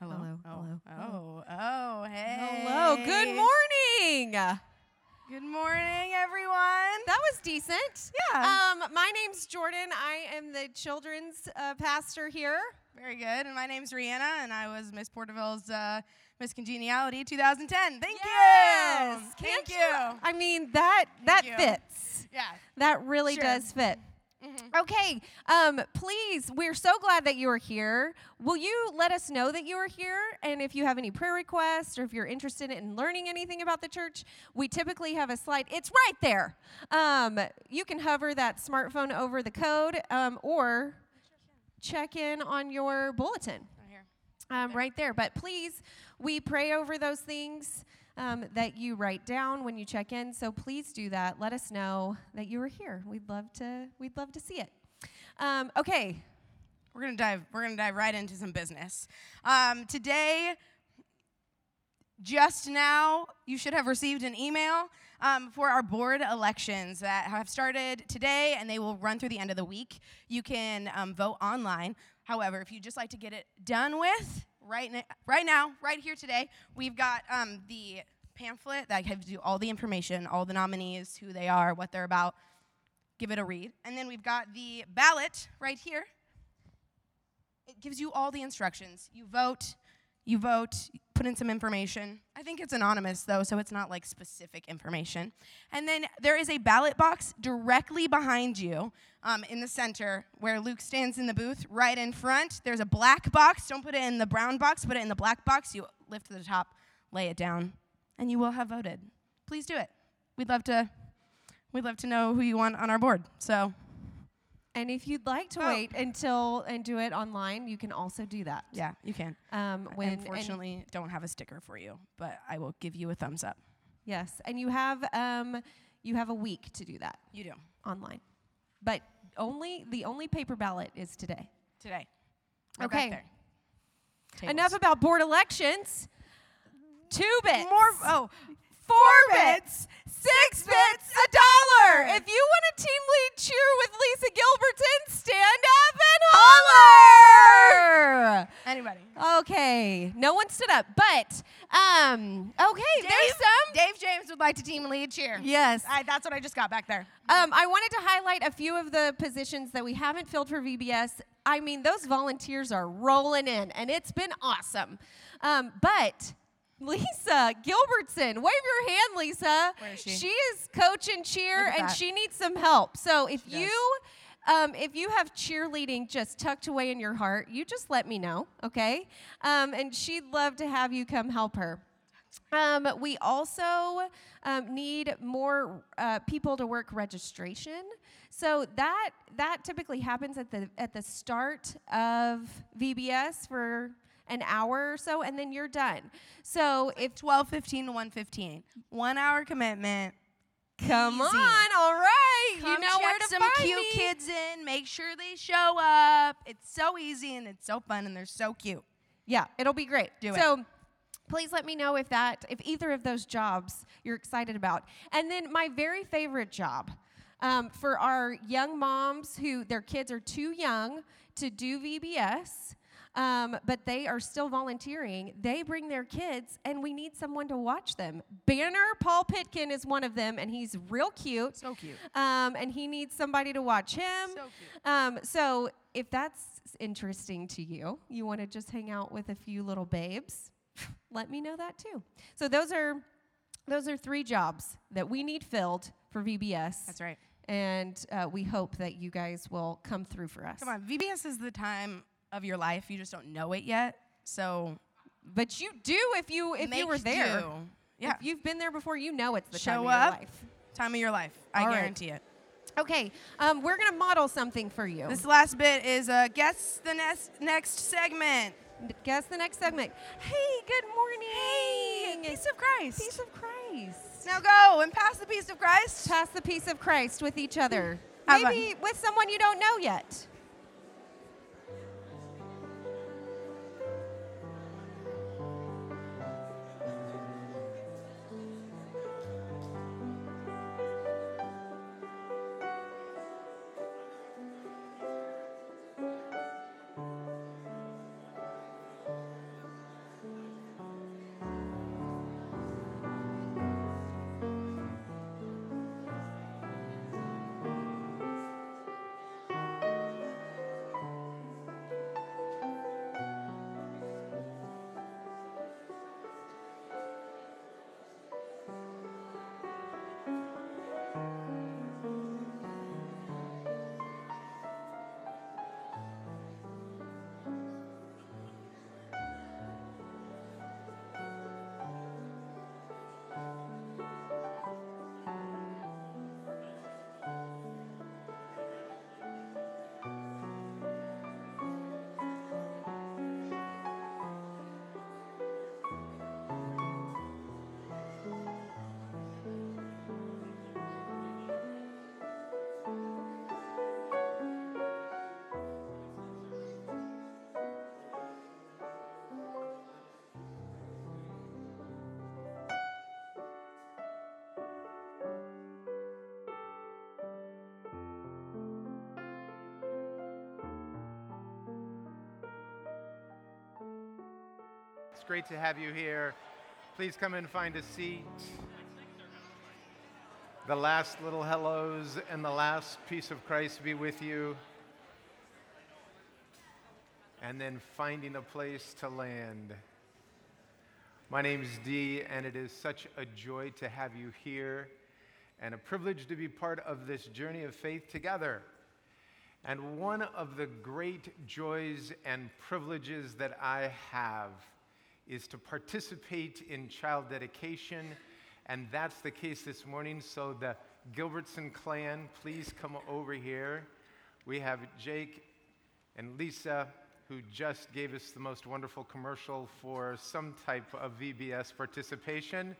Hello. Hello, Oh. hello, Oh. Oh. Hey. Hello. Good morning. Good morning, everyone. That was decent. Yeah. Um, my name's Jordan. I am the children's uh, pastor here. Very good. And my name's Rihanna, and I was Miss Porterville's uh, Miss Congeniality 2010. Thank Yes. you. Can't Thank you. I mean that that you. fits. Yeah. That really Sure. does fit. Mhm. Okay, um, please, we're so glad that you are here. Will you let us know that you are here? And if you have any prayer requests or if you're interested in learning anything about the church, we typically have a slide. It's right there. Um, you can hover that smartphone over the code um, or check in on your bulletin Right um, right there. But please, we pray over those things um, that you write down when you check in. So please do that. Let us know that you were here. We'd love to. We'd love to see it. Um, okay. We're gonna dive. We're gonna dive right into some business. Um, today, just now, you should have received an email um, for our board elections that have started today, and they will run through the end of the week. You can um, vote online. However, if you'd just like to get it done with right na- right now, right here today, we've got um, the pamphlet that gives you all the information, all the nominees, who they are, what they're about. Give it a read, and then we've got the ballot right here it gives you all the instructions. You vote, you vote, put in some information. I think it's anonymous though, so it's not like specific information. And then there is a ballot box directly behind you um, in the center where Luke stands in the booth, right in front. There's a black box. Don't put it in the brown box, put it in the black box. You lift to the top, lay it down, and you will have voted. Please do it. We'd love to. We'd love to know who you want on our board. So And if you'd like to Oh. wait until and do it online, you can also do that. yeah, you can. Um, when Unfortunately, don't have a sticker for you, but I will give you a thumbs up. yes, and you have um, you have a week to do that You do online, but only the only paper ballot is today. today. Back Okay. Enough about board elections. Two bits. more. Oh, Four bits. Six bits. A dollar. If you want a team lead cheer with Lisa Gilbertson, stand up and holler. anybody. Okay. No one stood up, but um. Okay. there's some. Dave James would like to team lead cheer. Yes. I, that's what I just got back there. Um, I wanted to highlight a few of the positions that we haven't filled for VBS. I mean, those volunteers are rolling in, and it's been awesome. Um, but Lisa Gilbertson, wave your hand, Lisa. Where is she? She is coach and cheer, and that. she needs some help. So if She you um, if you have cheerleading just tucked away in your heart, you just let me know, okay? Um, and she'd love to have you come help her. Um, we also um, need more uh, people to work registration. So that that typically happens at the at the start of VBS for an hour or so, and then you're done. So if 12:15 to 1:15. One hour commitment. come Easy. on, all right, Come you know where to some find cute me. kids in. Make sure they show up. It's so easy and it's so fun and they're so cute. Yeah, it'll be great. Do it. so, please let me know if that, if either of those jobs you're excited about. And then my very favorite job um, for our young moms who their kids are too young to do VBS. Um, but they are still volunteering. They bring their kids, and we need someone to watch them. Banner Paul Pitkin is one of them, and he's real cute. So cute. Um, and he needs somebody to watch him. So cute. Um, so if that's interesting to you, you want to just hang out with a few little babes, let me know that too. So those are those are three jobs that we need filled for VBS. That's right. And uh, we hope that you guys will come through for us. Come on, VBS is the time of your life. You just don't know it yet. So But you do if you if you were there. do. Yeah. If you've been there before, you know it's the Show time of up. your life. Time of your life. I All right. guarantee it. Okay, um, we're gonna model something for you. This last bit is uh, guess the next next segment. Guess the next segment. Hey, good morning. Hey, Peace of Christ. Peace of Christ. Now go and pass the peace of Christ. Pass the peace of Christ with each other. Maybe with someone you don't know yet. Great to have you here. Please come and find a seat. The last little hellos and the last peace of Christ be with you. And then finding a place to land. My name is Dee, and it is such a joy to have you here and a privilege to be part of this journey of faith together. And one of the great joys and privileges that I have is to participate in child dedication, and that's the case this morning. So, the Gilbertson clan, please come over here. We have Jake and Lisa, who just gave us the most wonderful commercial for some type of VBS participation.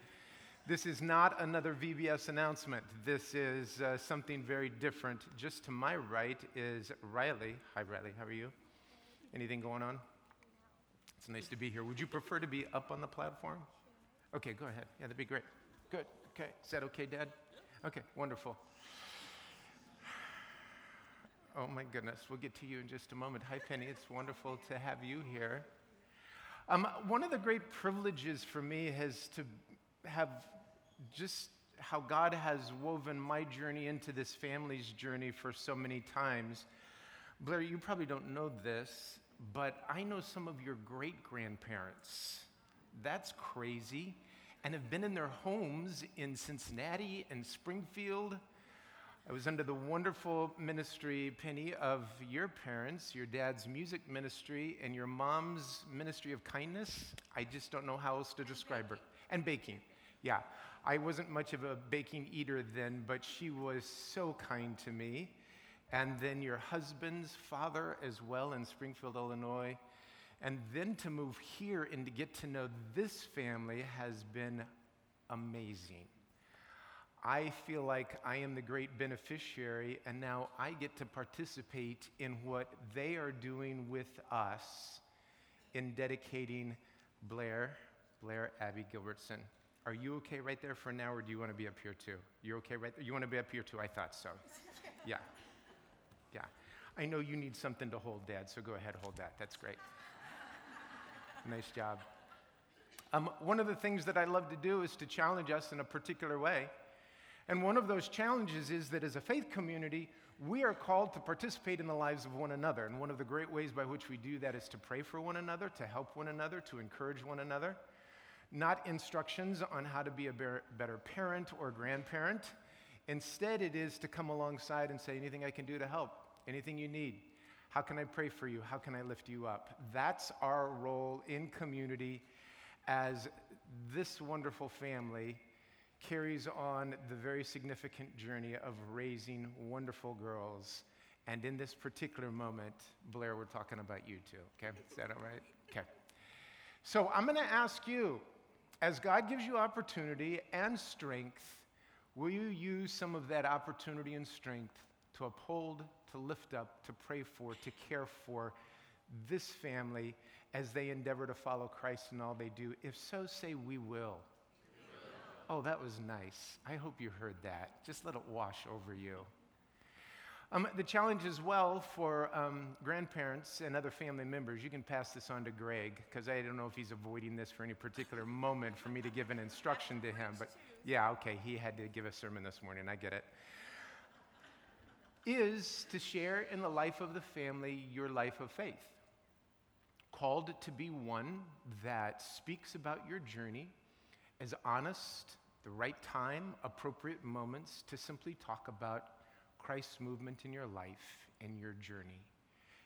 This is not another VBS announcement. This is uh, something very different. Just to my right is Riley. Hi, Riley. How are you? Anything going on? It's nice to be here. Would you prefer to be up on the platform? Okay, go ahead. Yeah, that'd be great. Good. Okay. Is that okay, Dad? Okay, wonderful. Oh, my goodness. We'll get to you in just a moment. Hi, Penny. It's wonderful to have you here. Um, one of the great privileges for me has to have just how God has woven my journey into this family's journey for so many times. Blair, you probably don't know this, but I know some of your great grandparents. That's crazy. And have been in their homes in Cincinnati and Springfield. I was under the wonderful ministry, Penny, of your parents, your dad's music ministry, and your mom's ministry of kindness. I just don't know how else to describe her. And baking. Yeah. I wasn't much of a baking eater then, but she was so kind to me. And then your husband's father as well in Springfield, Illinois. And then to move here and to get to know this family has been amazing. I feel like I am the great beneficiary, and now I get to participate in what they are doing with us in dedicating Blair, Blair Abby Gilbertson. Are you okay right there for now, or do you want to be up here too? You're okay right there? You want to be up here too? I thought so. Yeah. Yeah. I know you need something to hold, Dad, so go ahead, hold that. That's great. nice job. Um, one of the things that I love to do is to challenge us in a particular way. And one of those challenges is that as a faith community, we are called to participate in the lives of one another. And one of the great ways by which we do that is to pray for one another, to help one another, to encourage one another not instructions on how to be a better parent or grandparent. Instead, it is to come alongside and say, anything I can do to help, anything you need. How can I pray for you? How can I lift you up? That's our role in community as this wonderful family carries on the very significant journey of raising wonderful girls. And in this particular moment, Blair, we're talking about you too, okay? Is that all right? Okay. So I'm going to ask you as God gives you opportunity and strength, will you use some of that opportunity and strength to uphold, to lift up, to pray for, to care for this family as they endeavor to follow Christ in all they do? If so, say, We will. Oh, that was nice. I hope you heard that. Just let it wash over you. Um, the challenge as well for um, grandparents and other family members, you can pass this on to Greg, because I don't know if he's avoiding this for any particular moment for me to give an instruction to him. But yeah, okay, he had to give a sermon this morning. I get it. Is to share in the life of the family your life of faith. Called to be one that speaks about your journey as honest, the right time, appropriate moments to simply talk about Christ's movement in your life and your journey.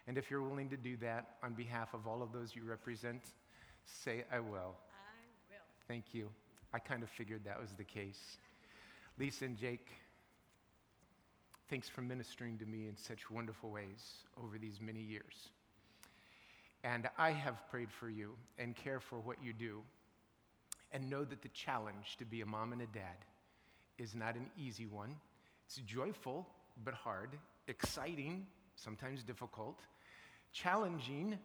And if you're willing to do that on behalf of all of those you represent, say, I will. I will. Thank you. I kind of figured that was the case. Lisa and Jake, thanks for ministering to me in such wonderful ways over these many years. And I have prayed for you and care for what you do. And know that the challenge to be a mom and a dad is not an easy one. It's joyful, but hard, exciting, sometimes difficult, challenging,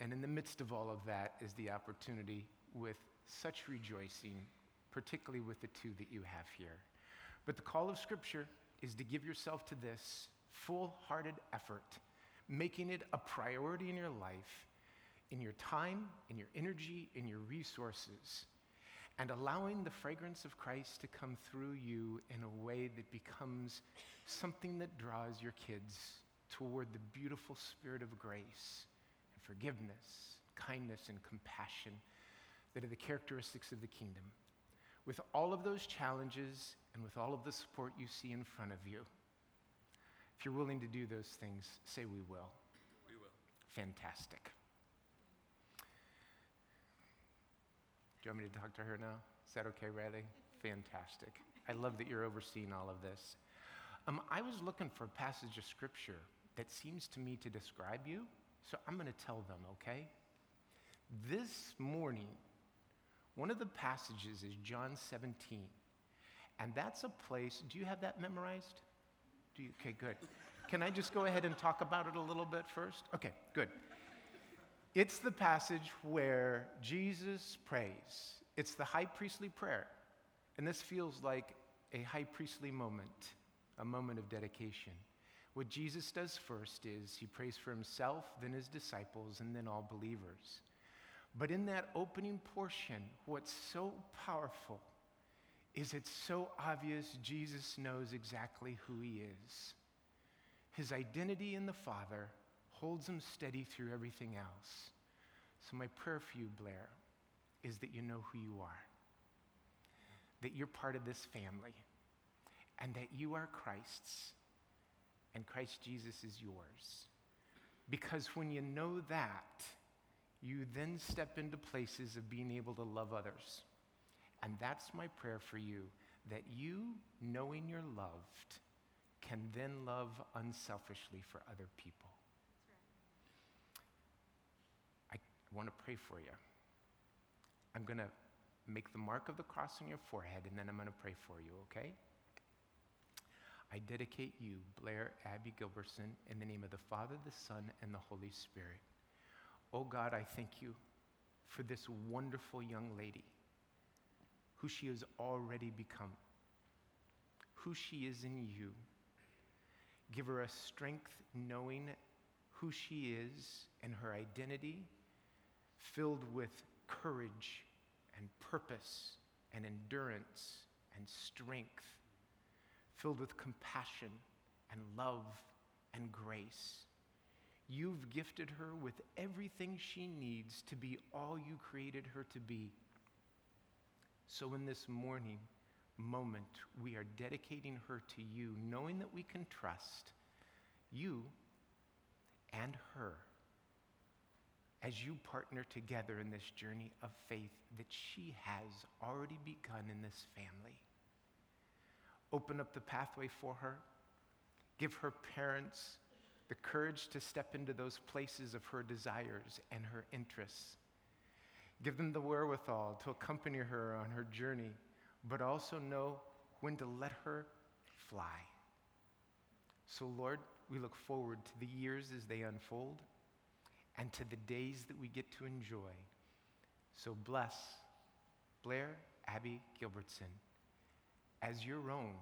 and in the midst of all of that is the opportunity with such rejoicing, particularly with the two that you have here. But the call of Scripture is to give yourself to this full hearted effort, making it a priority in your life in your time, in your energy, in your resources, and allowing the fragrance of Christ to come through you in a way that becomes something that draws your kids toward the beautiful spirit of grace and forgiveness, kindness, and compassion that are the characteristics of the kingdom. With all of those challenges and with all of the support you see in front of you, if you're willing to do those things, say we will. We will. Fantastic. Do you want me to talk to her now? Is that okay, Riley? Fantastic. I love that you're overseeing all of this. Um, I was looking for a passage of scripture that seems to me to describe you, so I'm going to tell them, okay? This morning, one of the passages is John 17, and that's a place, do you have that memorized? Do you, okay, good. Can I just go ahead and talk about it a little bit first? Okay, good. It's the passage where Jesus prays. It's the high priestly prayer. And this feels like a high priestly moment, a moment of dedication. What Jesus does first is he prays for himself, then his disciples, and then all believers. But in that opening portion, what's so powerful is it's so obvious Jesus knows exactly who he is. His identity in the Father holds him steady through everything else. So, my prayer for you, Blair, is that you know who you are, that you're part of this family, and that you are Christ's, and Christ Jesus is yours. Because when you know that, you then step into places of being able to love others. And that's my prayer for you that you, knowing you're loved, can then love unselfishly for other people. I want to pray for you. I'm going to make the mark of the cross on your forehead, and then I'm going to pray for you, okay? I dedicate you, Blair Abby Gilbertson, in the name of the Father, the Son, and the Holy Spirit. Oh God, I thank you for this wonderful young lady who she has already become, who she is in you. Give her a strength knowing who she is and her identity, filled with courage and purpose and endurance and strength, filled with compassion and love and grace. You've gifted her with everything she needs to be all you created her to be. So, in this morning moment, we are dedicating her to you, knowing that we can trust you and her as you partner together in this journey of faith that she has already begun in this family. Open up the pathway for her, give her parents the courage to step into those places of her desires and her interests. Give them the wherewithal to accompany her on her journey, but also know when to let her fly. So, Lord, we look forward to the years as they unfold and to the days that we get to enjoy. So, bless Blair Abby Gilbertson as your own,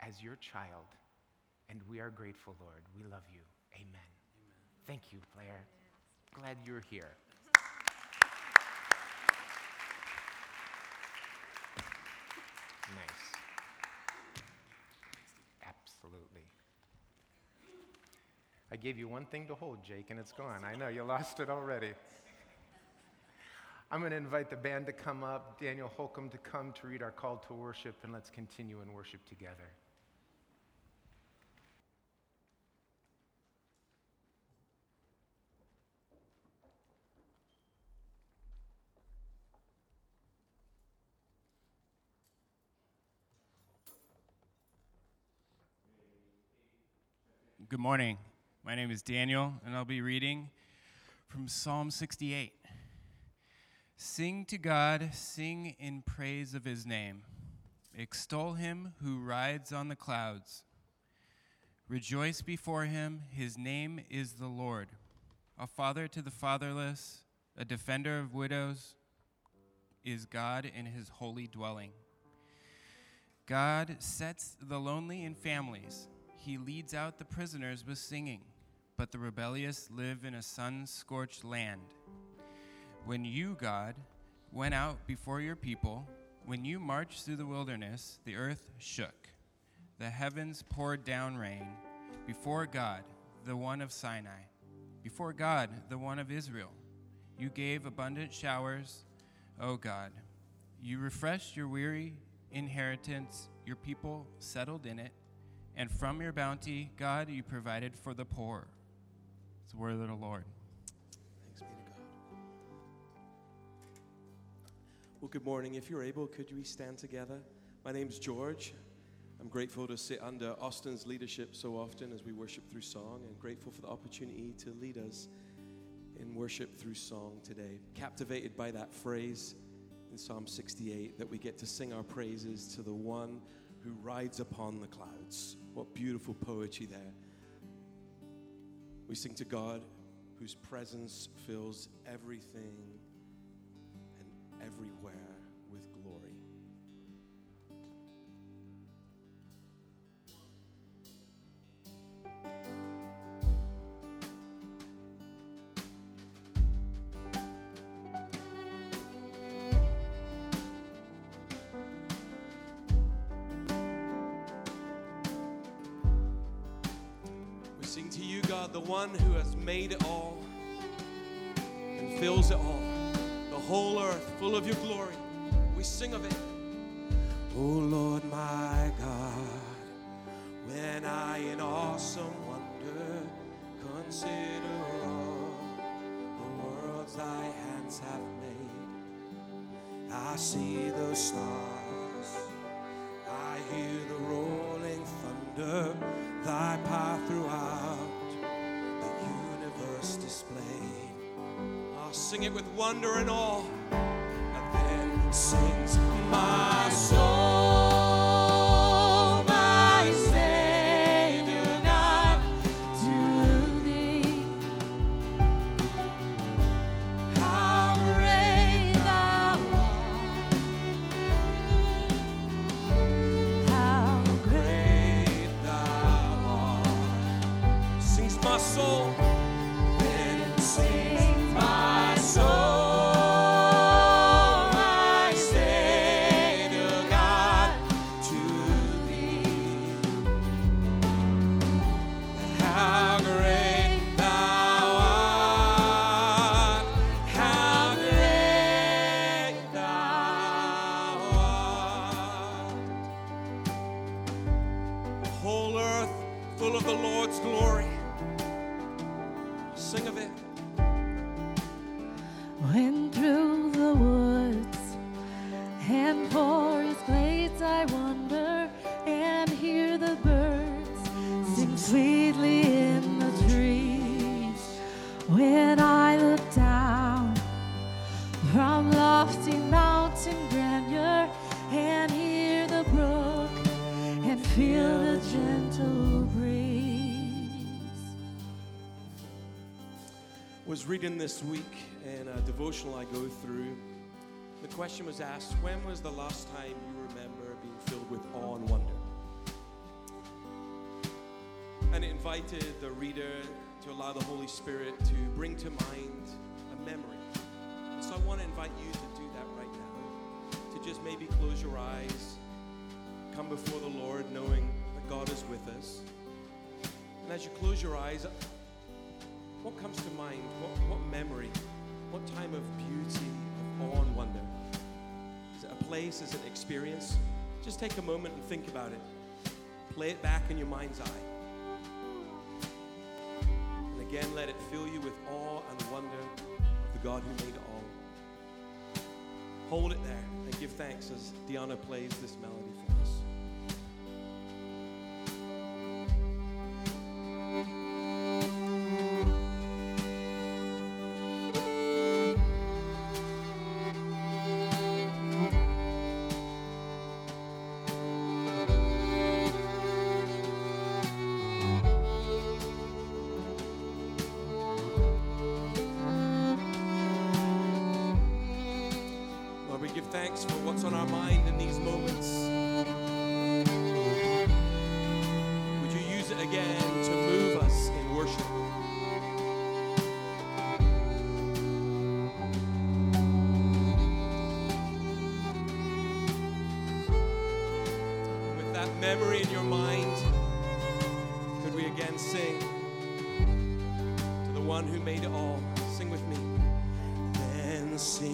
as your child. And we are grateful, Lord. We love you. Amen. Amen. Thank you, Blair. Glad you're here. Nice. Absolutely. I gave you one thing to hold, Jake, and it's gone. I know you lost it already. I'm going to invite the band to come up, Daniel Holcomb to come to read our call to worship, and let's continue in worship together. Good morning. My name is Daniel, and I'll be reading from Psalm 68. Sing to God, sing in praise of his name. Extol him who rides on the clouds. Rejoice before him, his name is the Lord. A father to the fatherless, a defender of widows, is God in his holy dwelling. God sets the lonely in families he leads out the prisoners with singing, but the rebellious live in a sun scorched land. When you, God, went out before your people, when you marched through the wilderness, the earth shook. The heavens poured down rain before God, the one of Sinai, before God, the one of Israel. You gave abundant showers, O God. You refreshed your weary inheritance, your people settled in it, and from your bounty, God, you provided for the poor. It's the word of the Lord. Thanks be to God. Well, good morning. If you're able, could we stand together? My name's George. I'm grateful to sit under Austin's leadership so often as we worship through song, and grateful for the opportunity to lead us in worship through song today. Captivated by that phrase in Psalm 68 that we get to sing our praises to the one who rides upon the clouds. What beautiful poetry there. We sing to God whose presence fills everything and everywhere the one who has made it all and fills it all. The whole earth full of your glory. We sing of it. Oh Lord my God, when I in awesome wonder consider all the worlds thy hands have made, I see the stars, sing it with wonder and awe, and then sings my this week in a devotional I go through. The question was asked, when was the last time you remember being filled with awe and wonder? And it invited the reader to allow the Holy Spirit to bring to mind a memory. And so I want to invite you to do that right now. To just maybe close your eyes, come before the Lord knowing that God is with us. And as you close your eyes, what comes to mind? What, what memory? What time of beauty, of awe and wonder? Is it a place? Is it an experience? Just take a moment and think about it. Play it back in your mind's eye. And again, let it fill you with awe and wonder of the God who made all. Hold it there and give thanks as Diana plays this melody for us. for what's on our mind in these moments. Would you use it again to move us in worship? With that memory in your mind, could we again sing to the one who made it all? Sing with me. Then sing.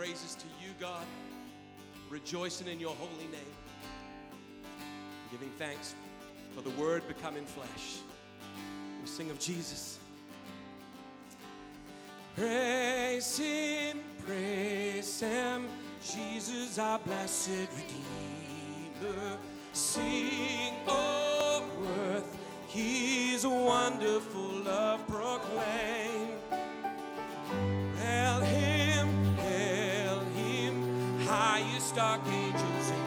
praises to you, God, rejoicing in your holy name, giving thanks for the word becoming flesh. We sing of Jesus. Praise Him, praise Him, Jesus, our blessed Redeemer. Sing, O oh, earth, His wonderful love proclaim. host archangels in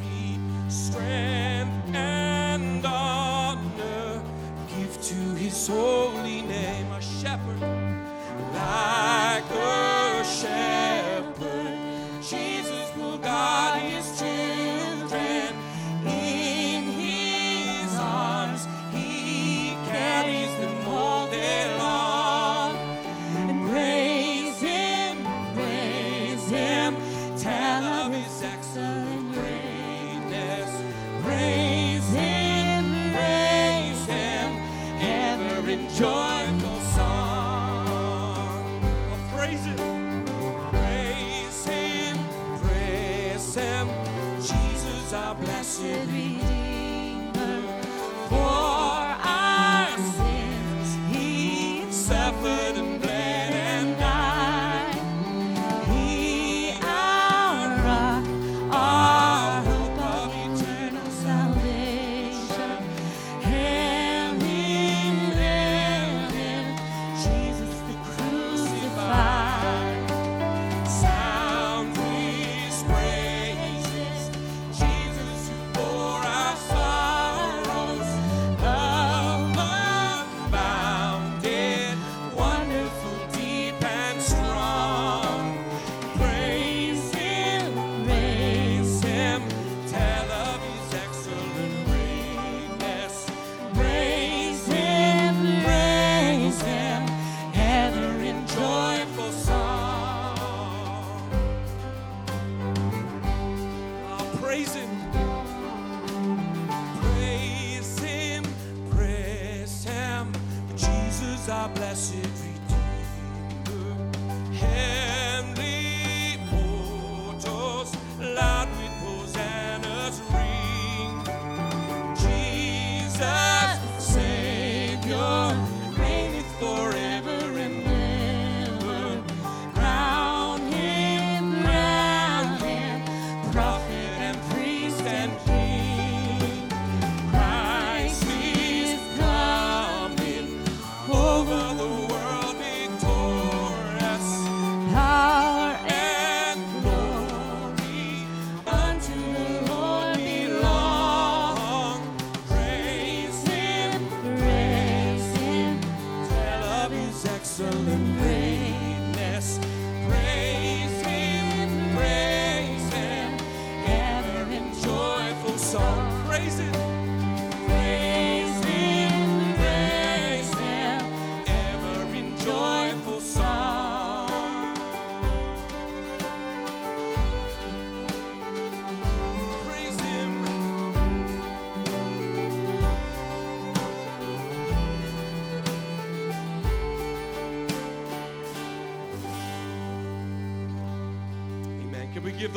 glory, strength and honor give to his holy name, a shepherd. Life.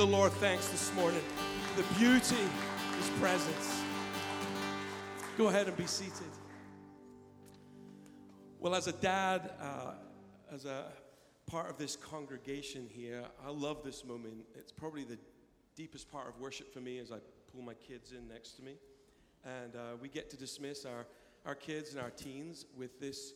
Lord thanks this morning the beauty of His presence? Go ahead and be seated. Well, as a dad, uh, as a part of this congregation here, I love this moment. It's probably the deepest part of worship for me as I pull my kids in next to me. And uh, we get to dismiss our, our kids and our teens with this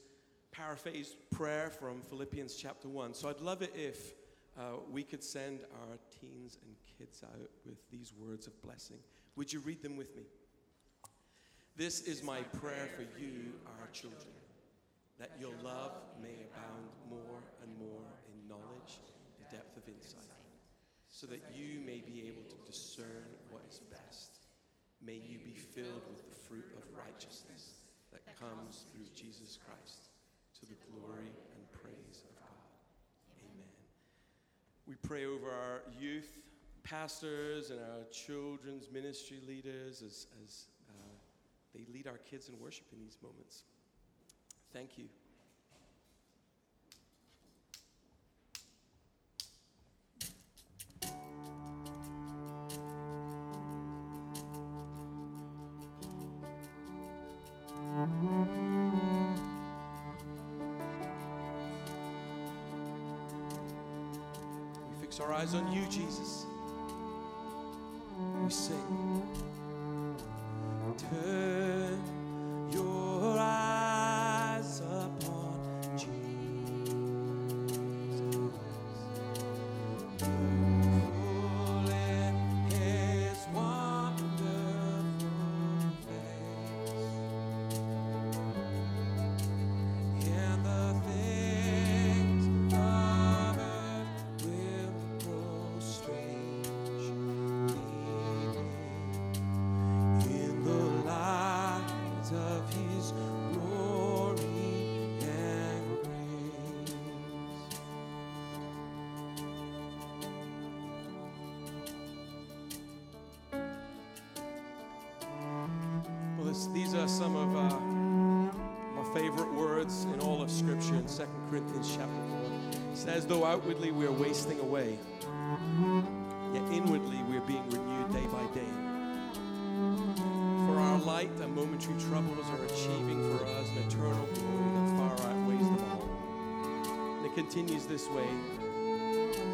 paraphrased prayer from Philippians chapter 1. So I'd love it if uh, we could send our teens and kids out with these words of blessing. Would you read them with me? This is my prayer for you, our children, that your love may abound more and more in knowledge and depth of insight, so that you may be able to discern what is best. May you be filled with the fruit of righteousness that comes through Jesus Christ to the glory and praise of God. Amen. We pray over our youth pastors and our children's ministry leaders as, as uh, they lead our kids in worship in these moments. Thank you. Eyes on you, Jesus. We sing. Some of uh, my favorite words in all of Scripture in 2 Corinthians chapter 4. It says, Though outwardly we are wasting away, yet inwardly we are being renewed day by day. For our light and momentary troubles are achieving for us an eternal glory that far outweighs them all. And it continues this way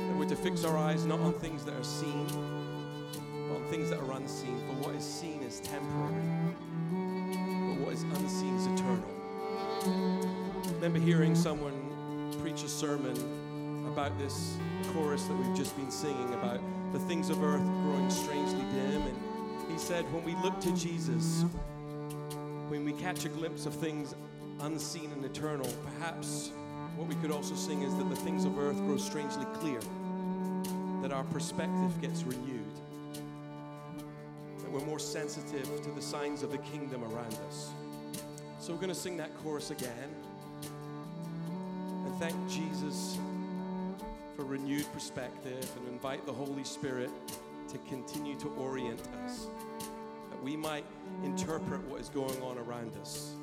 that we're to fix our eyes not on things that are seen, but on things that are unseen. For what is seen is temporary, is unseen is eternal. I remember hearing someone preach a sermon about this chorus that we've just been singing about the things of earth growing strangely dim. And he said, when we look to Jesus, when we catch a glimpse of things unseen and eternal, perhaps what we could also sing is that the things of earth grow strangely clear, that our perspective gets renewed, that we're more sensitive to the signs of the kingdom around us. So we're going to sing that chorus again and thank Jesus for renewed perspective and invite the Holy Spirit to continue to orient us, that we might interpret what is going on around us.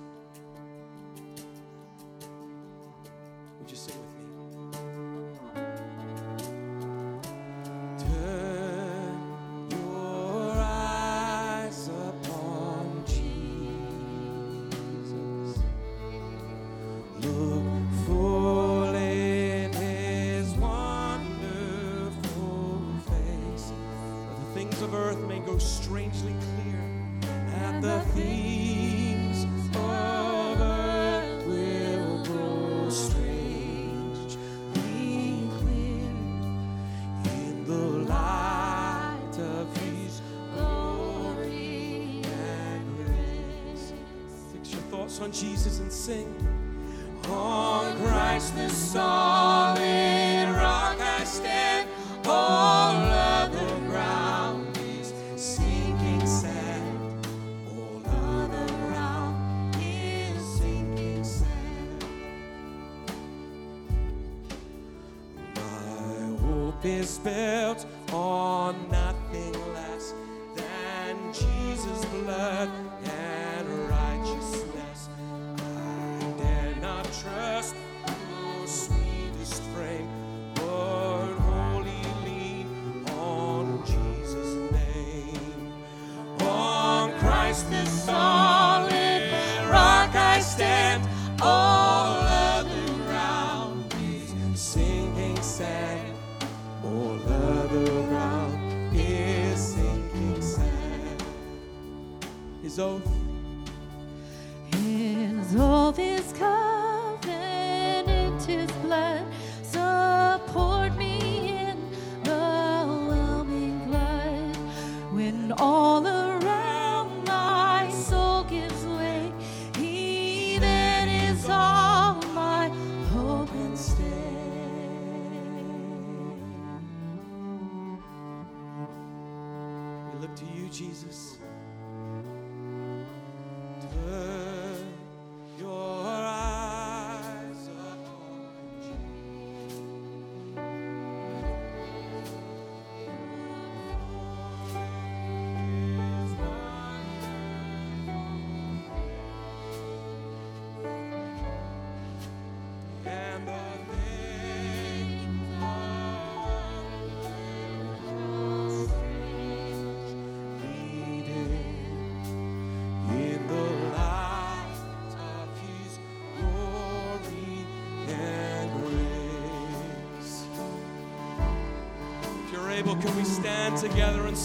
On Jesus and sing. On Christ the solid rock I stand. All other ground is sinking sand. All other ground is sinking sand. My hope is built on nothing less than Jesus' blood and righteousness. I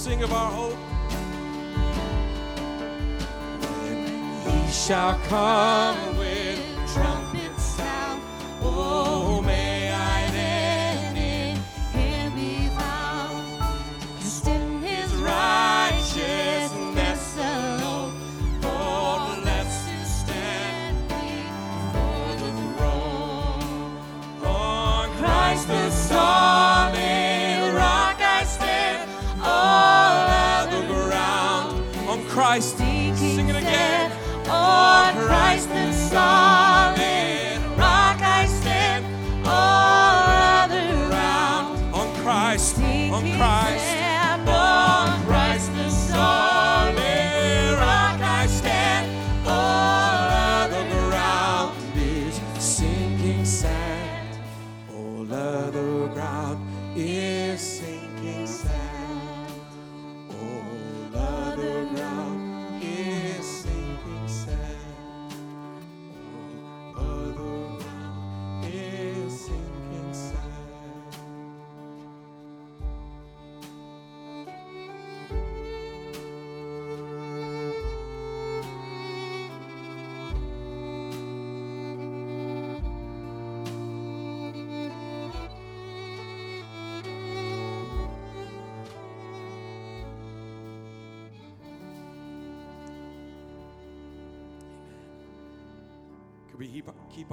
sing of our hope? He shall come Christ, sing it again. On Christ the solid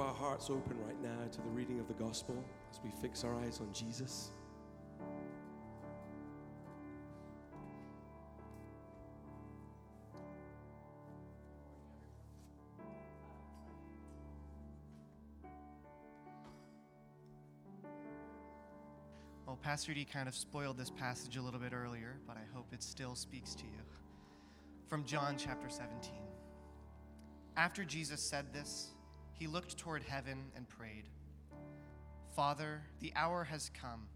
our hearts open right now to the reading of the gospel as we fix our eyes on Jesus? Well, Pastor D kind of spoiled this passage a little bit earlier, but I hope it still speaks to you. From John chapter 17. After Jesus said this, he looked toward heaven and prayed Father, the hour has come.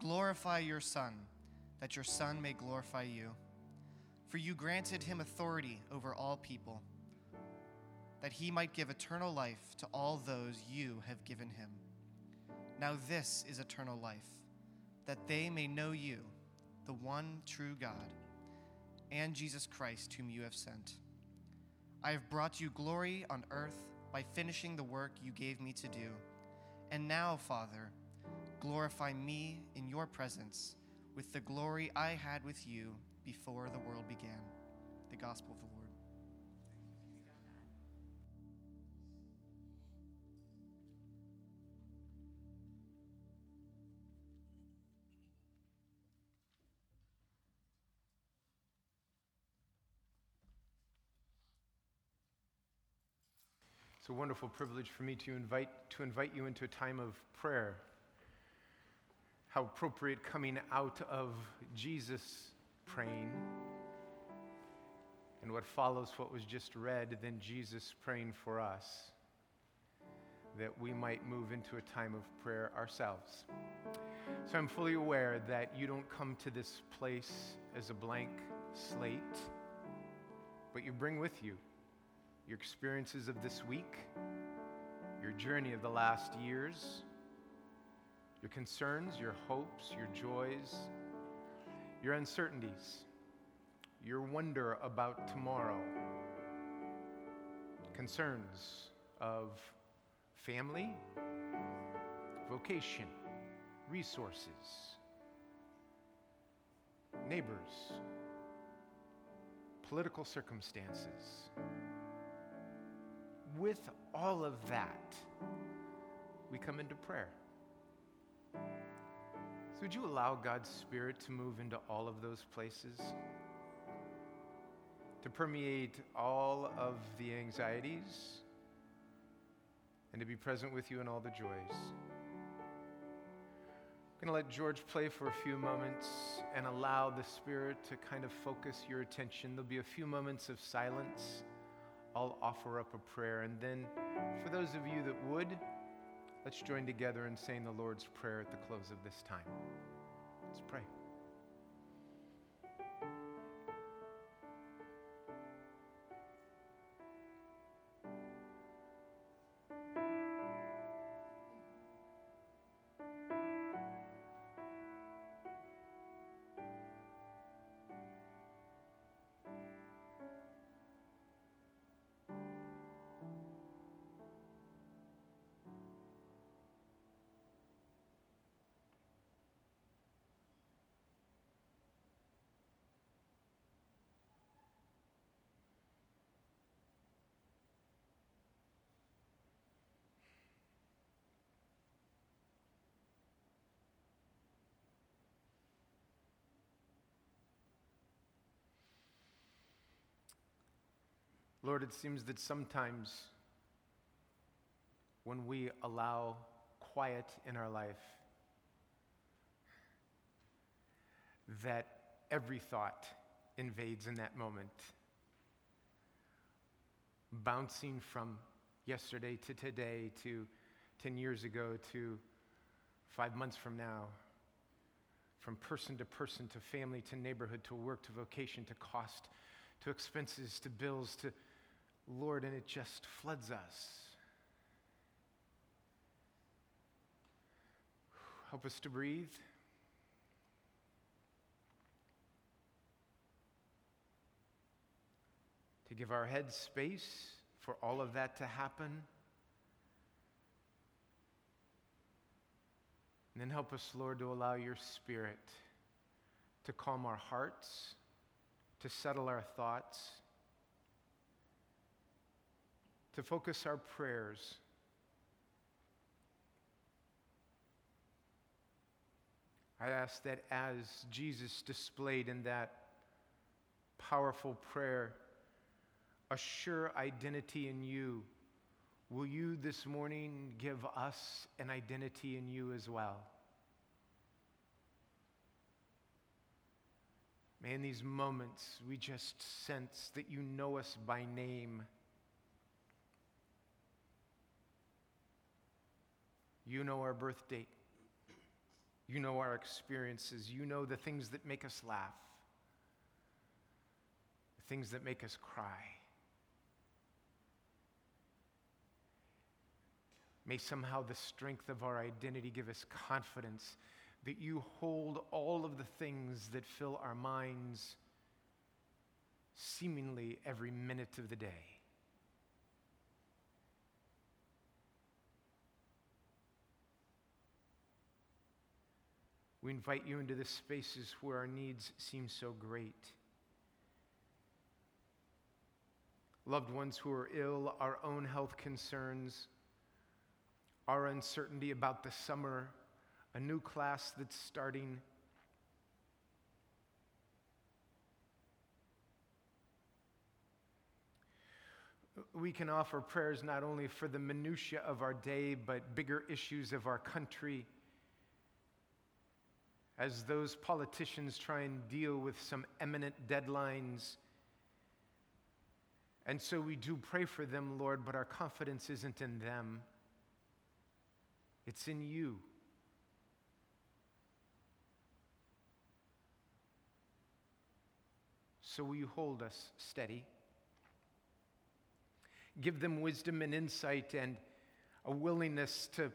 Glorify your Son, that your Son may glorify you. For you granted him authority over all people, that he might give eternal life to all those you have given him. Now, this is eternal life, that they may know you, the one true God, and Jesus Christ, whom you have sent. I have brought you glory on earth by finishing the work you gave me to do. And now, Father, glorify me in your presence with the glory I had with you before the world began. The Gospel of the Lord. It's a wonderful privilege for me to invite, to invite you into a time of prayer. How appropriate coming out of Jesus praying and what follows what was just read, then Jesus praying for us, that we might move into a time of prayer ourselves. So I'm fully aware that you don't come to this place as a blank slate, but you bring with you your experiences of this week, your journey of the last years, your concerns, your hopes, your joys, your uncertainties, your wonder about tomorrow, concerns of family, vocation, resources, neighbors, political circumstances. With all of that, we come into prayer. So, would you allow God's Spirit to move into all of those places? To permeate all of the anxieties and to be present with you in all the joys. I'm going to let George play for a few moments and allow the Spirit to kind of focus your attention. There'll be a few moments of silence. I'll offer up a prayer. And then, for those of you that would, let's join together in saying the Lord's Prayer at the close of this time. Let's pray. Lord, it seems that sometimes when we allow quiet in our life, that every thought invades in that moment, bouncing from yesterday to today to 10 years ago to five months from now, from person to person to family to neighborhood to work to vocation to cost to expenses to bills to Lord, and it just floods us. Help us to breathe. To give our heads space for all of that to happen. And then help us, Lord, to allow your Spirit to calm our hearts, to settle our thoughts to focus our prayers I ask that as Jesus displayed in that powerful prayer, a sure identity in you, will you this morning give us an identity in you as well? May in these moments we just sense that you know us by name. You know our birth date. You know our experiences. You know the things that make us laugh, the things that make us cry. May somehow the strength of our identity give us confidence that you hold all of the things that fill our minds seemingly every minute of the day. We invite you into the spaces where our needs seem so great. Loved ones who are ill, our own health concerns, our uncertainty about the summer, a new class that's starting. We can offer prayers not only for the minutiae of our day, but bigger issues of our country as those politicians try and deal with some eminent deadlines. And so we do pray for them, Lord, but our confidence isn't in them, it's in you. So will you hold us steady? Give them wisdom and insight and a willingness to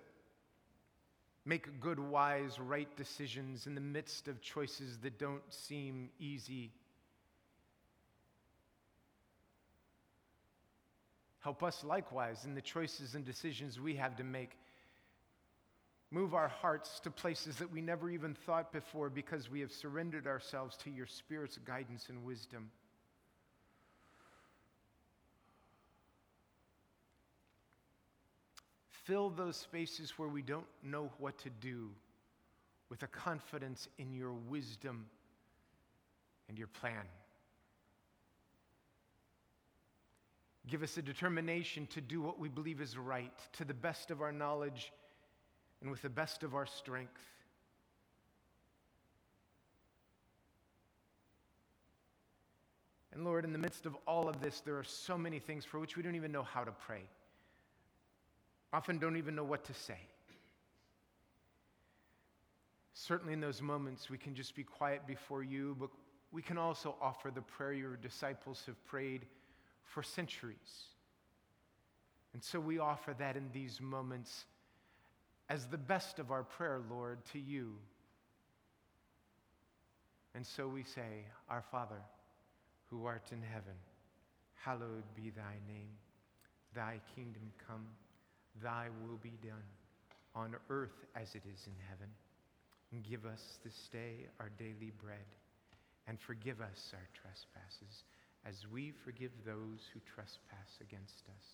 Make good, wise, right decisions in the midst of choices that don't seem easy. Help us likewise in the choices and decisions we have to make. Move our hearts to places that we never even thought before because we have surrendered ourselves to your Spirit's guidance and wisdom. Fill those spaces where we don't know what to do with a confidence in your wisdom and your plan. Give us a determination to do what we believe is right to the best of our knowledge and with the best of our strength. And Lord, in the midst of all of this, there are so many things for which we don't even know how to pray often don't even know what to say. Certainly, in those moments, we can just be quiet before you, but we can also offer the prayer your disciples have prayed for centuries. And so we offer that in these moments as the best of our prayer, Lord, to you. And so we say, Our Father, who art in heaven, hallowed be thy name. Thy kingdom come. Thy will be done on earth as it is in heaven. Give us this day our daily bread, and forgive us our trespasses as we forgive those who trespass against us.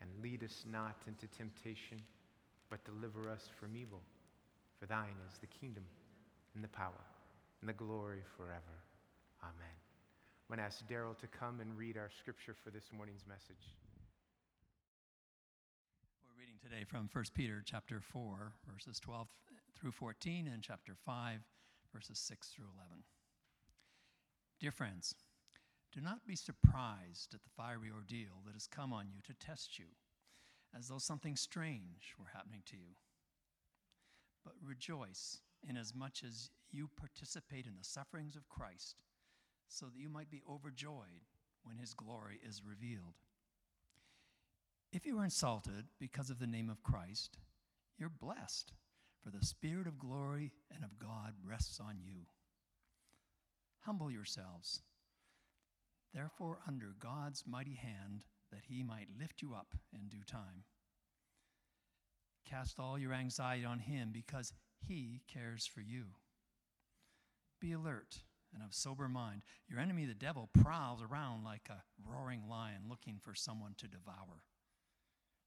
And lead us not into temptation, but deliver us from evil. For thine is the kingdom, and the power, and the glory forever. Amen. I'm going to ask Daryl to come and read our scripture for this morning's message today from 1 Peter chapter 4, verses 12 through 14, and chapter 5, verses 6 through 11. Dear friends, do not be surprised at the fiery ordeal that has come on you to test you, as though something strange were happening to you. But rejoice inasmuch as you participate in the sufferings of Christ, so that you might be overjoyed when his glory is revealed. If you are insulted because of the name of Christ, you're blessed, for the Spirit of glory and of God rests on you. Humble yourselves, therefore, under God's mighty hand, that he might lift you up in due time. Cast all your anxiety on him because he cares for you. Be alert and of sober mind. Your enemy, the devil, prowls around like a roaring lion looking for someone to devour.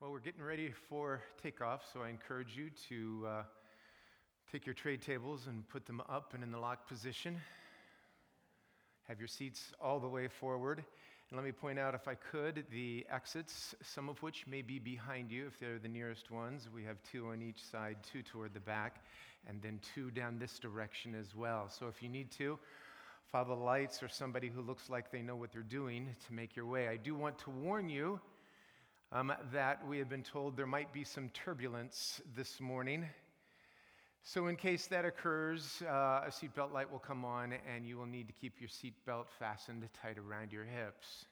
Well, we're getting ready for takeoff, so I encourage you to uh, take your tray tables and put them up and in the locked position. Have your seats all the way forward. And let me point out, if I could, the exits, some of which may be behind you if they're the nearest ones. We have two on each side, two toward the back, and then two down this direction as well. So if you need to, follow the lights or somebody who looks like they know what they're doing to make your way. I do want to warn you um, that we have been told there might be some turbulence this morning. So, in case that occurs, uh, a seatbelt light will come on and you will need to keep your seatbelt fastened tight around your hips.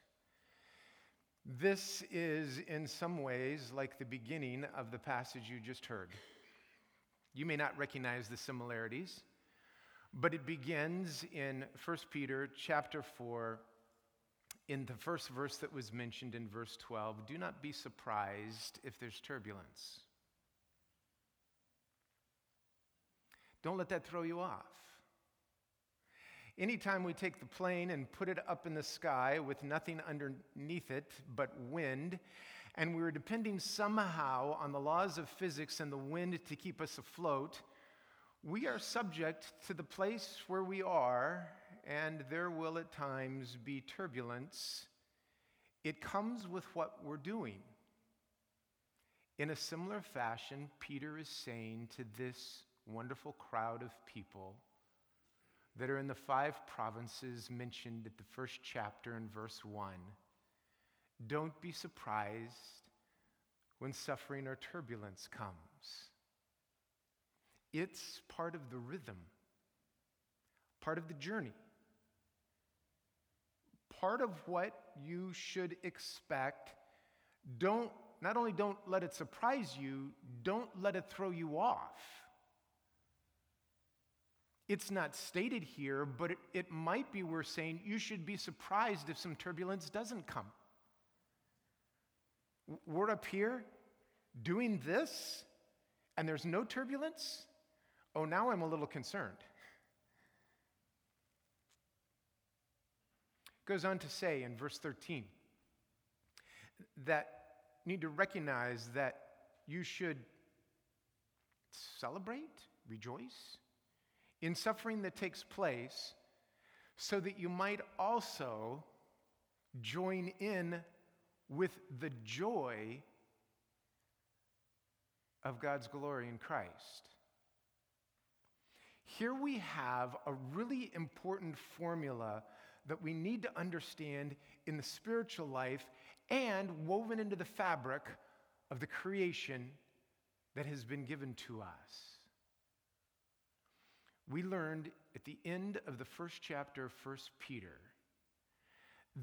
This is, in some ways, like the beginning of the passage you just heard. You may not recognize the similarities, but it begins in 1 Peter chapter 4, in the first verse that was mentioned in verse 12, do not be surprised if there's turbulence. Don't let that throw you off. Anytime we take the plane and put it up in the sky with nothing underneath it but wind, and we're depending somehow on the laws of physics and the wind to keep us afloat, we are subject to the place where we are and there will at times be turbulence. It comes with what we're doing. In a similar fashion, Peter is saying to this wonderful crowd of people that are in the five provinces mentioned at the first chapter in verse 1. Don't be surprised when suffering or turbulence comes. It's part of the rhythm, part of the journey, part of what you should expect. Don't, not only don't let it surprise you, don't let it throw you off. It's not stated here, but it, it might be worth saying you should be surprised if some turbulence doesn't come. We're up here doing this, and there's no turbulence? Oh, now I'm a little concerned. Goes on to say in verse 13 that need to recognize that you should celebrate, rejoice in suffering that takes place so that you might also join in with the joy of God's glory in Christ. Here we have a really important formula that we need to understand in the spiritual life and woven into the fabric of the creation that has been given to us. We learned at the end of the first chapter of 1 Peter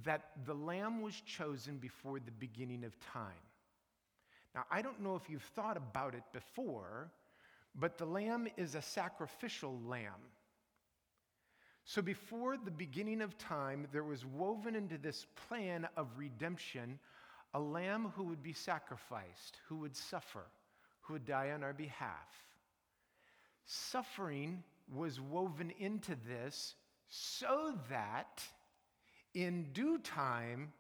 that the Lamb was chosen before the beginning of time. Now, I don't know if you've thought about it before, but the lamb is a sacrificial lamb. So, before the beginning of time, there was woven into this plan of redemption a lamb who would be sacrificed, who would suffer, who would die on our behalf. Suffering was woven into this so that in due time,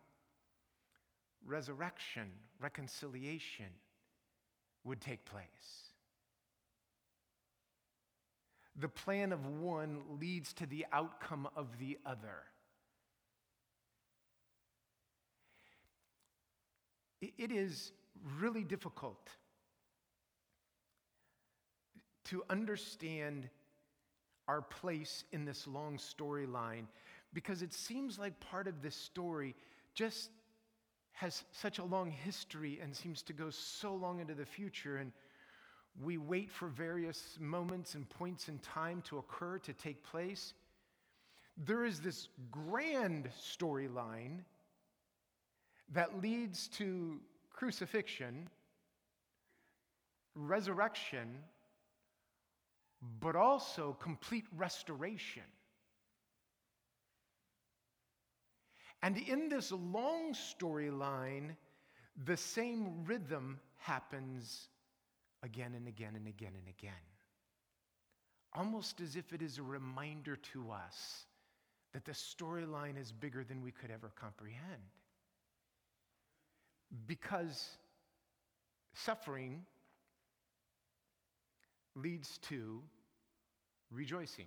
resurrection, reconciliation would take place. The plan of one leads to the outcome of the other. It is really difficult to understand our place in this long storyline because it seems like part of this story just has such a long history and seems to go so long into the future. And we wait for various moments and points in time to occur, to take place. There is this grand storyline that leads to crucifixion, resurrection, but also complete restoration. And in this long storyline, the same rhythm happens again and again and again and again. Almost as if it is a reminder to us that the storyline is bigger than we could ever comprehend. Because suffering leads to rejoicing.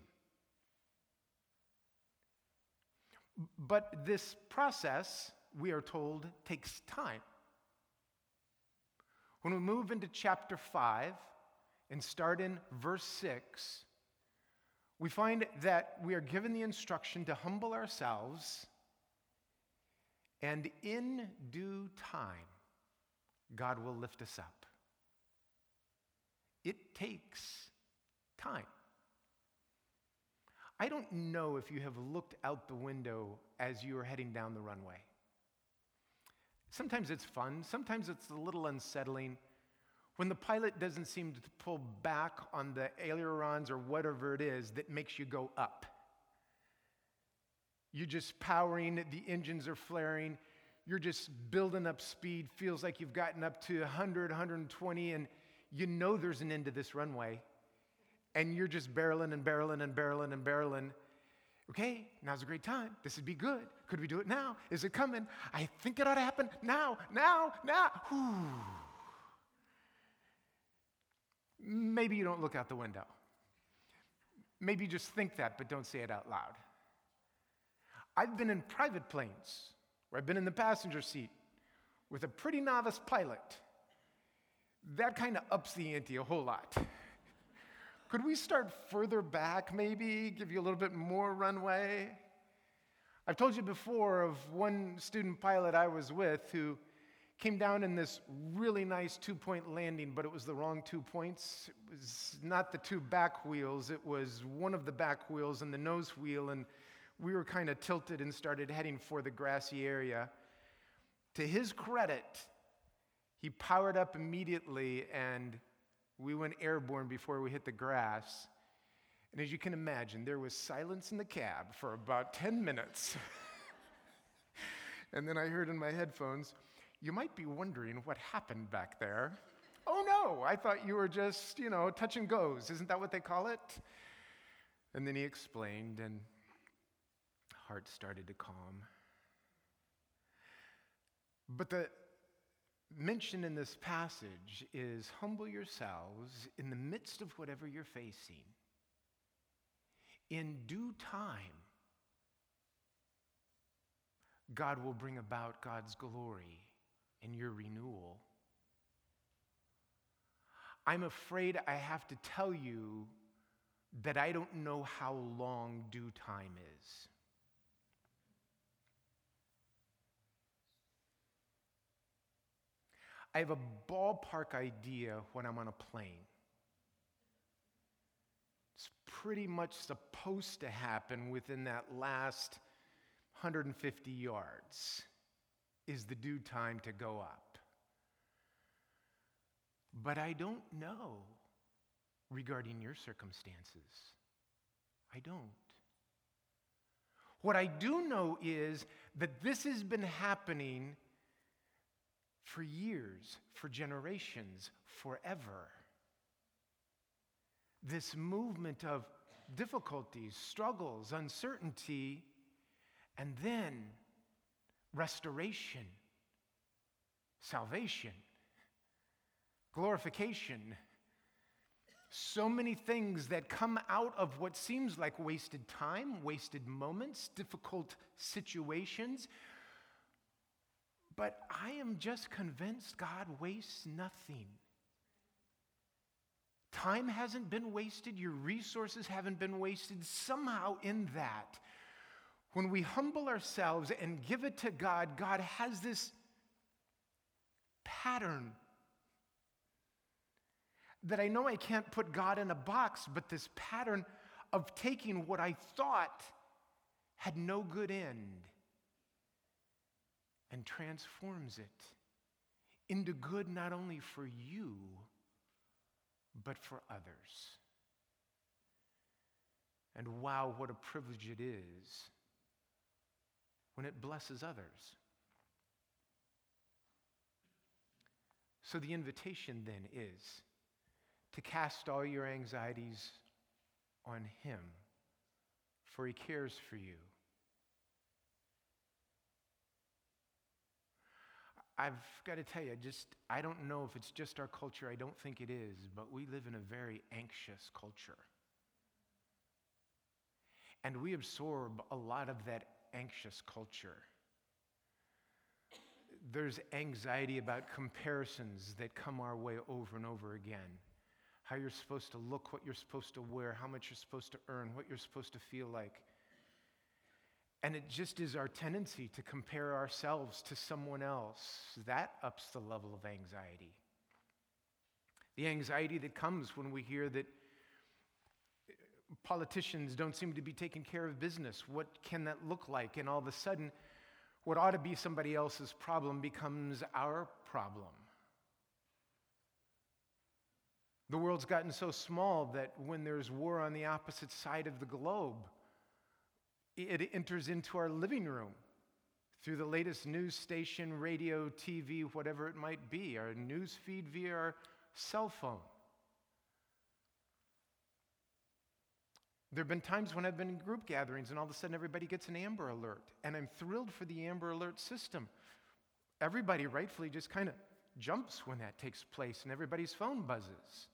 But this process, we are told, takes time. When we move into chapter 5 and start in verse 6, we find that we are given the instruction to humble ourselves, and in due time, God will lift us up. It takes time. I don't know if you have looked out the window as you are heading down the runway. Sometimes it's fun, sometimes it's a little unsettling when the pilot doesn't seem to pull back on the ailerons or whatever it is that makes you go up. You're just powering, the engines are flaring, you're just building up speed, feels like you've gotten up to 100, 120, and you know there's an end to this runway and you're just barreling and barreling and barreling and barreling. Okay, now's a great time. This would be good. Could we do it now? Is it coming? I think it ought to happen now, now, now. Whew. Maybe you don't look out the window. Maybe you just think that, but don't say it out loud. I've been in private planes where I've been in the passenger seat with a pretty novice pilot. That kind of ups the ante a whole lot Could we start further back, maybe? Give you a little bit more runway? I've told you before of one student pilot I was with who came down in this really nice two point landing, but it was the wrong two points. It was not the two back wheels, it was one of the back wheels and the nose wheel, and we were kind of tilted and started heading for the grassy area. To his credit, he powered up immediately and we went airborne before we hit the grass. And as you can imagine, there was silence in the cab for about 10 minutes. and then I heard in my headphones, You might be wondering what happened back there. oh no, I thought you were just, you know, touch and goes. Isn't that what they call it? And then he explained, and heart started to calm. But the mention in this passage is humble yourselves in the midst of whatever you're facing. In due time, God will bring about God's glory and your renewal. I'm afraid I have to tell you that I don't know how long due time is. I have a ballpark idea when I'm on a plane. It's pretty much supposed to happen within that last 150 yards, is the due time to go up. But I don't know regarding your circumstances. I don't. What I do know is that this has been happening for years, for generations, forever. This movement of difficulties, struggles, uncertainty, and then restoration, salvation, glorification. So many things that come out of what seems like wasted time, wasted moments, difficult situations, but I am just convinced God wastes nothing. Time hasn't been wasted, your resources haven't been wasted. Somehow, in that, when we humble ourselves and give it to God, God has this pattern that I know I can't put God in a box, but this pattern of taking what I thought had no good end and transforms it into good not only for you, but for others. And wow, what a privilege it is when it blesses others. So the invitation then is to cast all your anxieties on Him, for He cares for you. I've got to tell you, just I don't know if it's just our culture. I don't think it is, but we live in a very anxious culture. And we absorb a lot of that anxious culture. There's anxiety about comparisons that come our way over and over again. How you're supposed to look, what you're supposed to wear, how much you're supposed to earn, what you're supposed to feel like. And it just is our tendency to compare ourselves to someone else. That ups the level of anxiety. The anxiety that comes when we hear that politicians don't seem to be taking care of business. What can that look like? And all of a sudden, what ought to be somebody else's problem becomes our problem. The world's gotten so small that when there's war on the opposite side of the globe, it enters into our living room through the latest news station, radio, TV, whatever it might be, our news feed via our cell phone. There have been times when I've been in group gatherings and all of a sudden everybody gets an Amber Alert, and I'm thrilled for the Amber Alert system. Everybody rightfully just kind of jumps when that takes place and everybody's phone buzzes.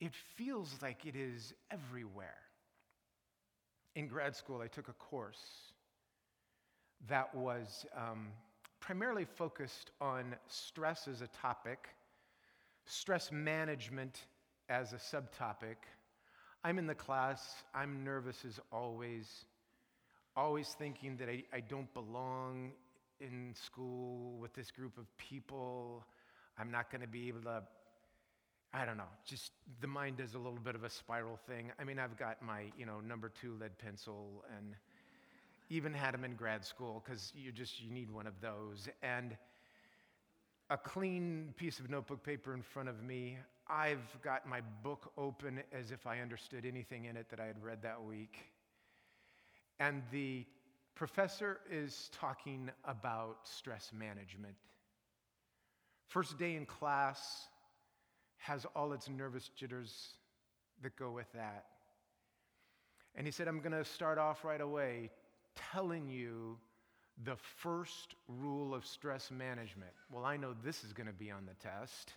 It feels like it is everywhere in grad school, I took a course that was um, primarily focused on stress as a topic, stress management as a subtopic. I'm in the class, I'm nervous as always, always thinking that I, I don't belong in school with this group of people. I'm not going to be able to, I don't know, just the mind does a little bit of a spiral thing. I mean, I've got my, you know, number two lead pencil and even had them in grad school because you just, you need one of those. And a clean piece of notebook paper in front of me. I've got my book open as if I understood anything in it that I had read that week. And the professor is talking about stress management. First day in class has all its nervous jitters that go with that. And he said, I'm going to start off right away telling you the first rule of stress management. Well, I know this is going to be on the test.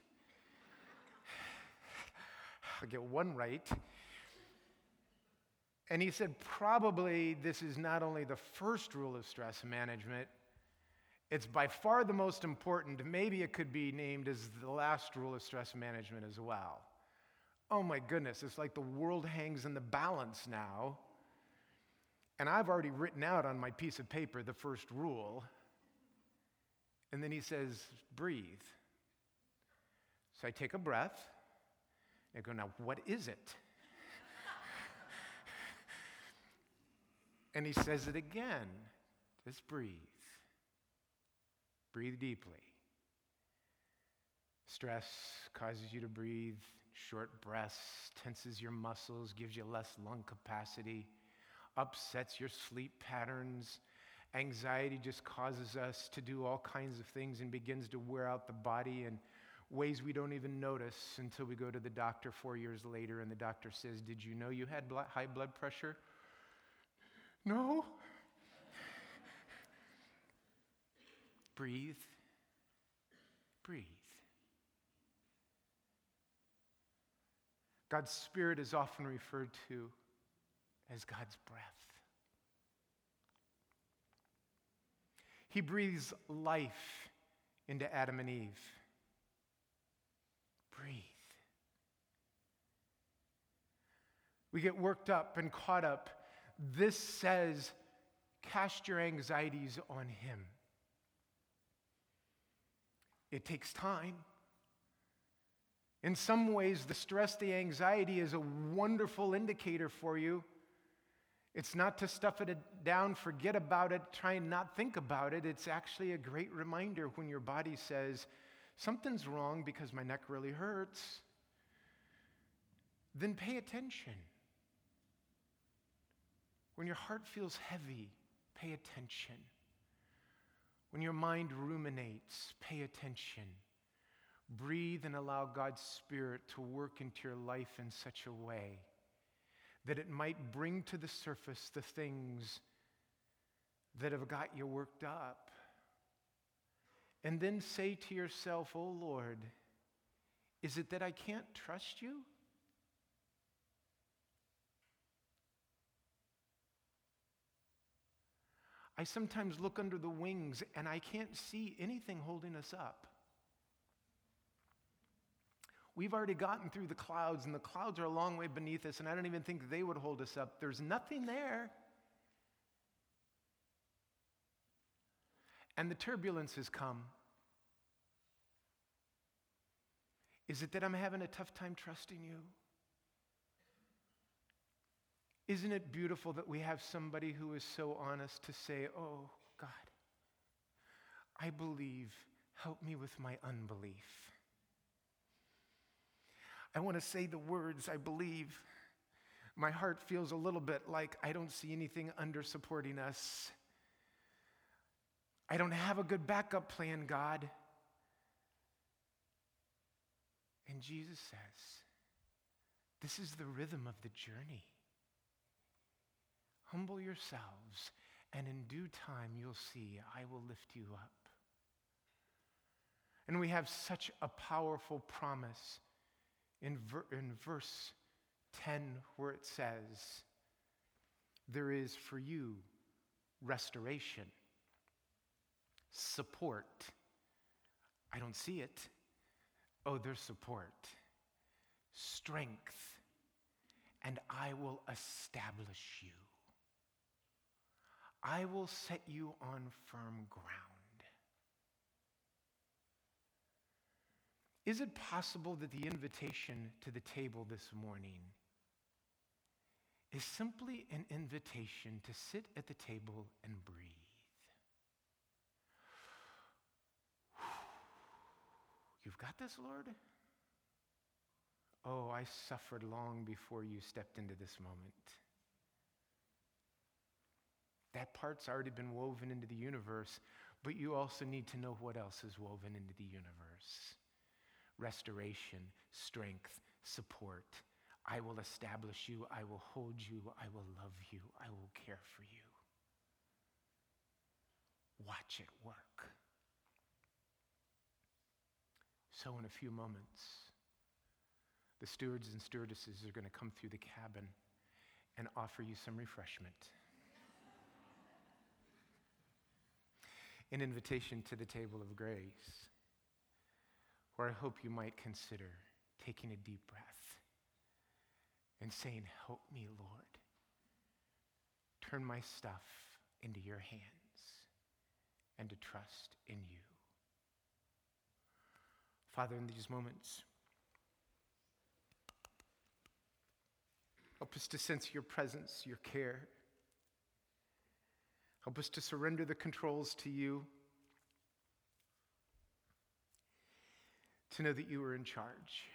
I'll get one right. And he said, probably this is not only the first rule of stress management, it's by far the most important. Maybe it could be named as the last rule of stress management as well. Oh my goodness, it's like the world hangs in the balance now. And I've already written out on my piece of paper the first rule. And then he says, breathe. So I take a breath. I go, now what is it? and he says it again. Just breathe. Breathe deeply. Stress causes you to breathe short breaths, tenses your muscles, gives you less lung capacity upsets your sleep patterns. Anxiety just causes us to do all kinds of things and begins to wear out the body in ways we don't even notice until we go to the doctor four years later and the doctor says, Did you know you had high blood pressure? No. Breathe. Breathe. God's Spirit is often referred to as God's breath. He breathes life into Adam and Eve. Breathe. We get worked up and caught up. This says, cast your anxieties on Him. It takes time. In some ways, the stress, the anxiety is a wonderful indicator for you it's not to stuff it down, forget about it, try and not think about it. It's actually a great reminder when your body says, something's wrong because my neck really hurts. Then pay attention. When your heart feels heavy, pay attention. When your mind ruminates, pay attention. Breathe and allow God's Spirit to work into your life in such a way that it might bring to the surface the things that have got you worked up. And then say to yourself, Oh Lord, is it that I can't trust you? I sometimes look under the wings and I can't see anything holding us up. We've already gotten through the clouds, and the clouds are a long way beneath us, and I don't even think they would hold us up. There's nothing there. And the turbulence has come. Is it that I'm having a tough time trusting you? Isn't it beautiful that we have somebody who is so honest to say, Oh, God, I believe, help me with my unbelief? I want to say the words I believe. My heart feels a little bit like I don't see anything under supporting us. I don't have a good backup plan, God. And Jesus says, This is the rhythm of the journey. Humble yourselves, and in due time you'll see I will lift you up. And we have such a powerful promise in, ver- in verse 10 where it says, There is for you restoration, support. I don't see it. Oh, there's support, strength, and I will establish you. I will set you on firm ground. Is it possible that the invitation to the table this morning is simply an invitation to sit at the table and breathe? You've got this, Lord? Oh, I suffered long before you stepped into this moment. That part's already been woven into the universe, but you also need to know what else is woven into the universe restoration, strength, support. I will establish you, I will hold you, I will love you, I will care for you. Watch it work. So, in a few moments, the stewards and stewardesses are going to come through the cabin and offer you some refreshment. An invitation to the table of grace, where I hope you might consider taking a deep breath and saying, Help me, Lord. Turn my stuff into your hands and to trust in you. Father, in these moments, help us to sense your presence, your care. Help us to surrender the controls to you, to know that you are in charge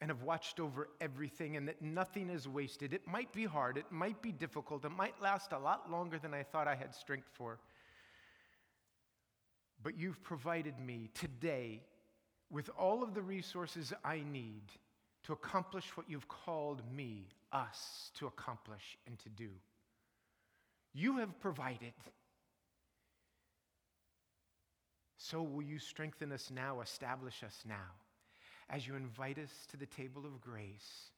and have watched over everything and that nothing is wasted. It might be hard, it might be difficult, it might last a lot longer than I thought I had strength for. But you've provided me today with all of the resources I need to accomplish what you've called me, us, to accomplish and to do. You have provided. So will you strengthen us now, establish us now. As you invite us to the table of grace,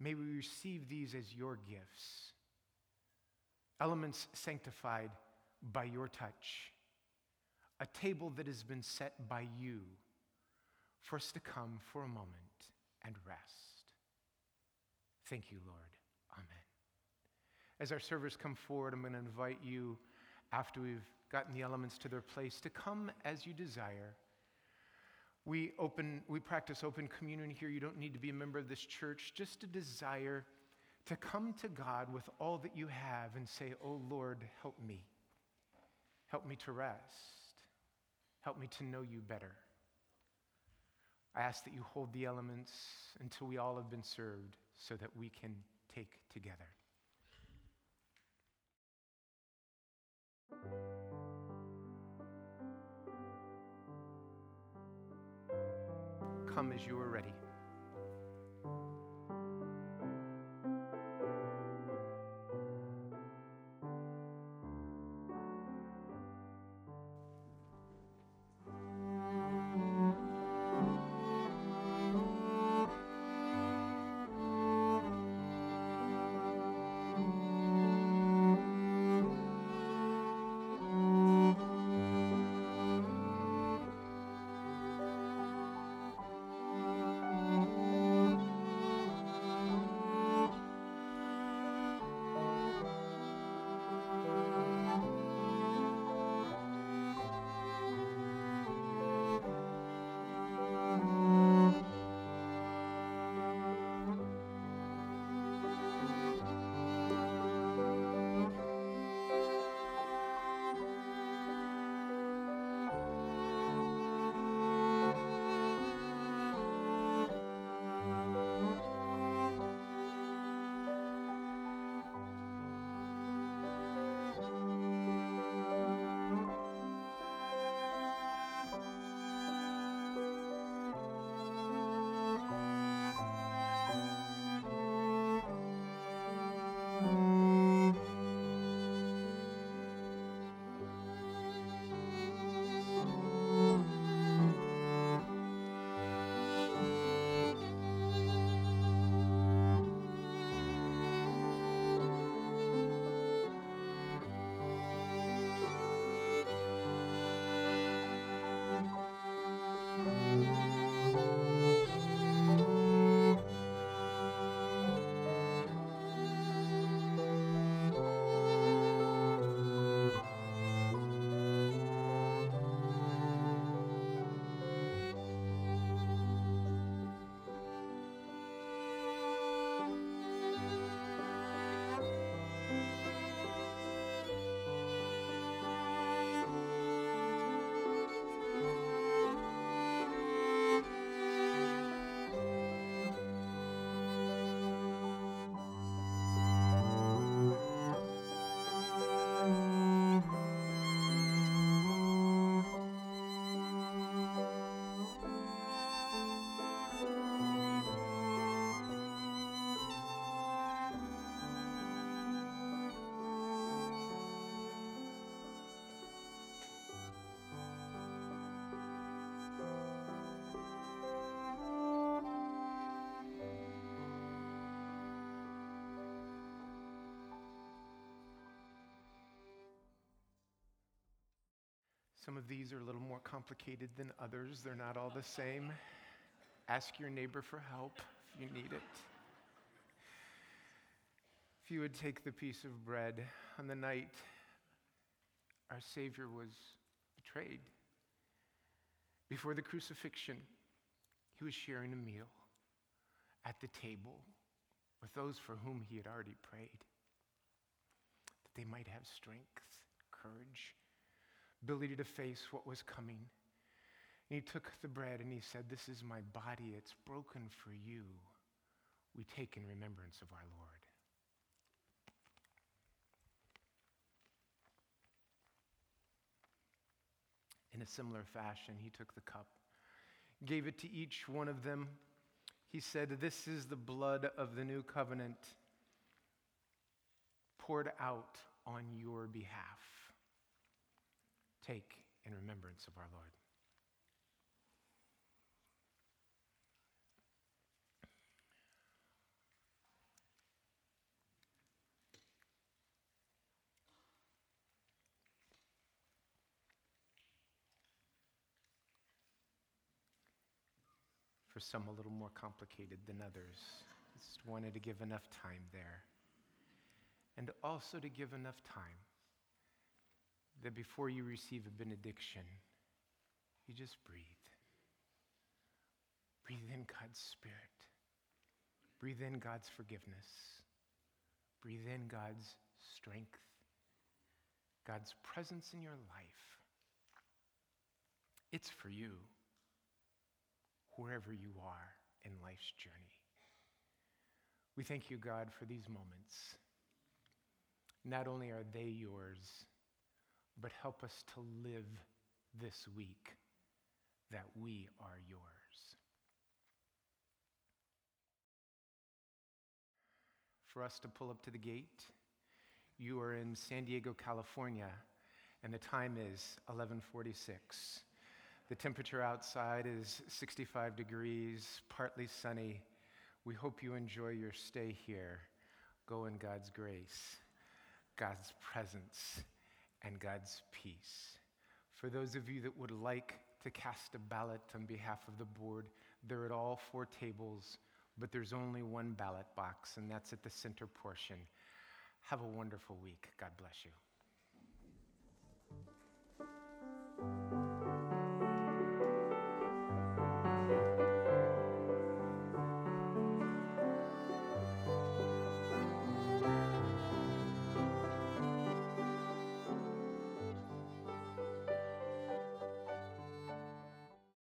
may we receive these as your gifts, elements sanctified by your touch, a table that has been set by you for us to come for a moment and rest. Thank you, Lord. As our servers come forward, I'm going to invite you, after we've gotten the elements to their place, to come as you desire. We open, we practice open communion here. You don't need to be a member of this church, just a desire to come to God with all that you have and say, Oh Lord, help me. Help me to rest. Help me to know you better. I ask that you hold the elements until we all have been served so that we can take together. Come as you are ready. Some of these are a little more complicated than others. They're not all the same. Ask your neighbor for help if you need it. If you would take the piece of bread on the night our Savior was betrayed, before the crucifixion, he was sharing a meal at the table with those for whom he had already prayed, that they might have strength, courage, ability to face what was coming. And he took the bread and he said, This is my body, it's broken for you. We take in remembrance of our Lord. In a similar fashion, he took the cup, gave it to each one of them. He said, This is the blood of the new covenant poured out on your behalf. Take in remembrance of our Lord. For some, a little more complicated than others. Just wanted to give enough time there. And also to give enough time that before you receive a benediction, you just breathe. Breathe in God's Spirit. Breathe in God's forgiveness. Breathe in God's strength, God's presence in your life. It's for you, wherever you are in life's journey. We thank you, God, for these moments. Not only are they yours, but help us to live this week that we are yours. For us to pull up to the gate, you are in San Diego, California, and the time is 1146. The temperature outside is 65 degrees, partly sunny. We hope you enjoy your stay here. Go in God's grace, God's presence, and God's peace. For those of you that would like to cast a ballot on behalf of the board, they're at all four tables, but there's only one ballot box, and that's at the center portion. Have a wonderful week. God bless you.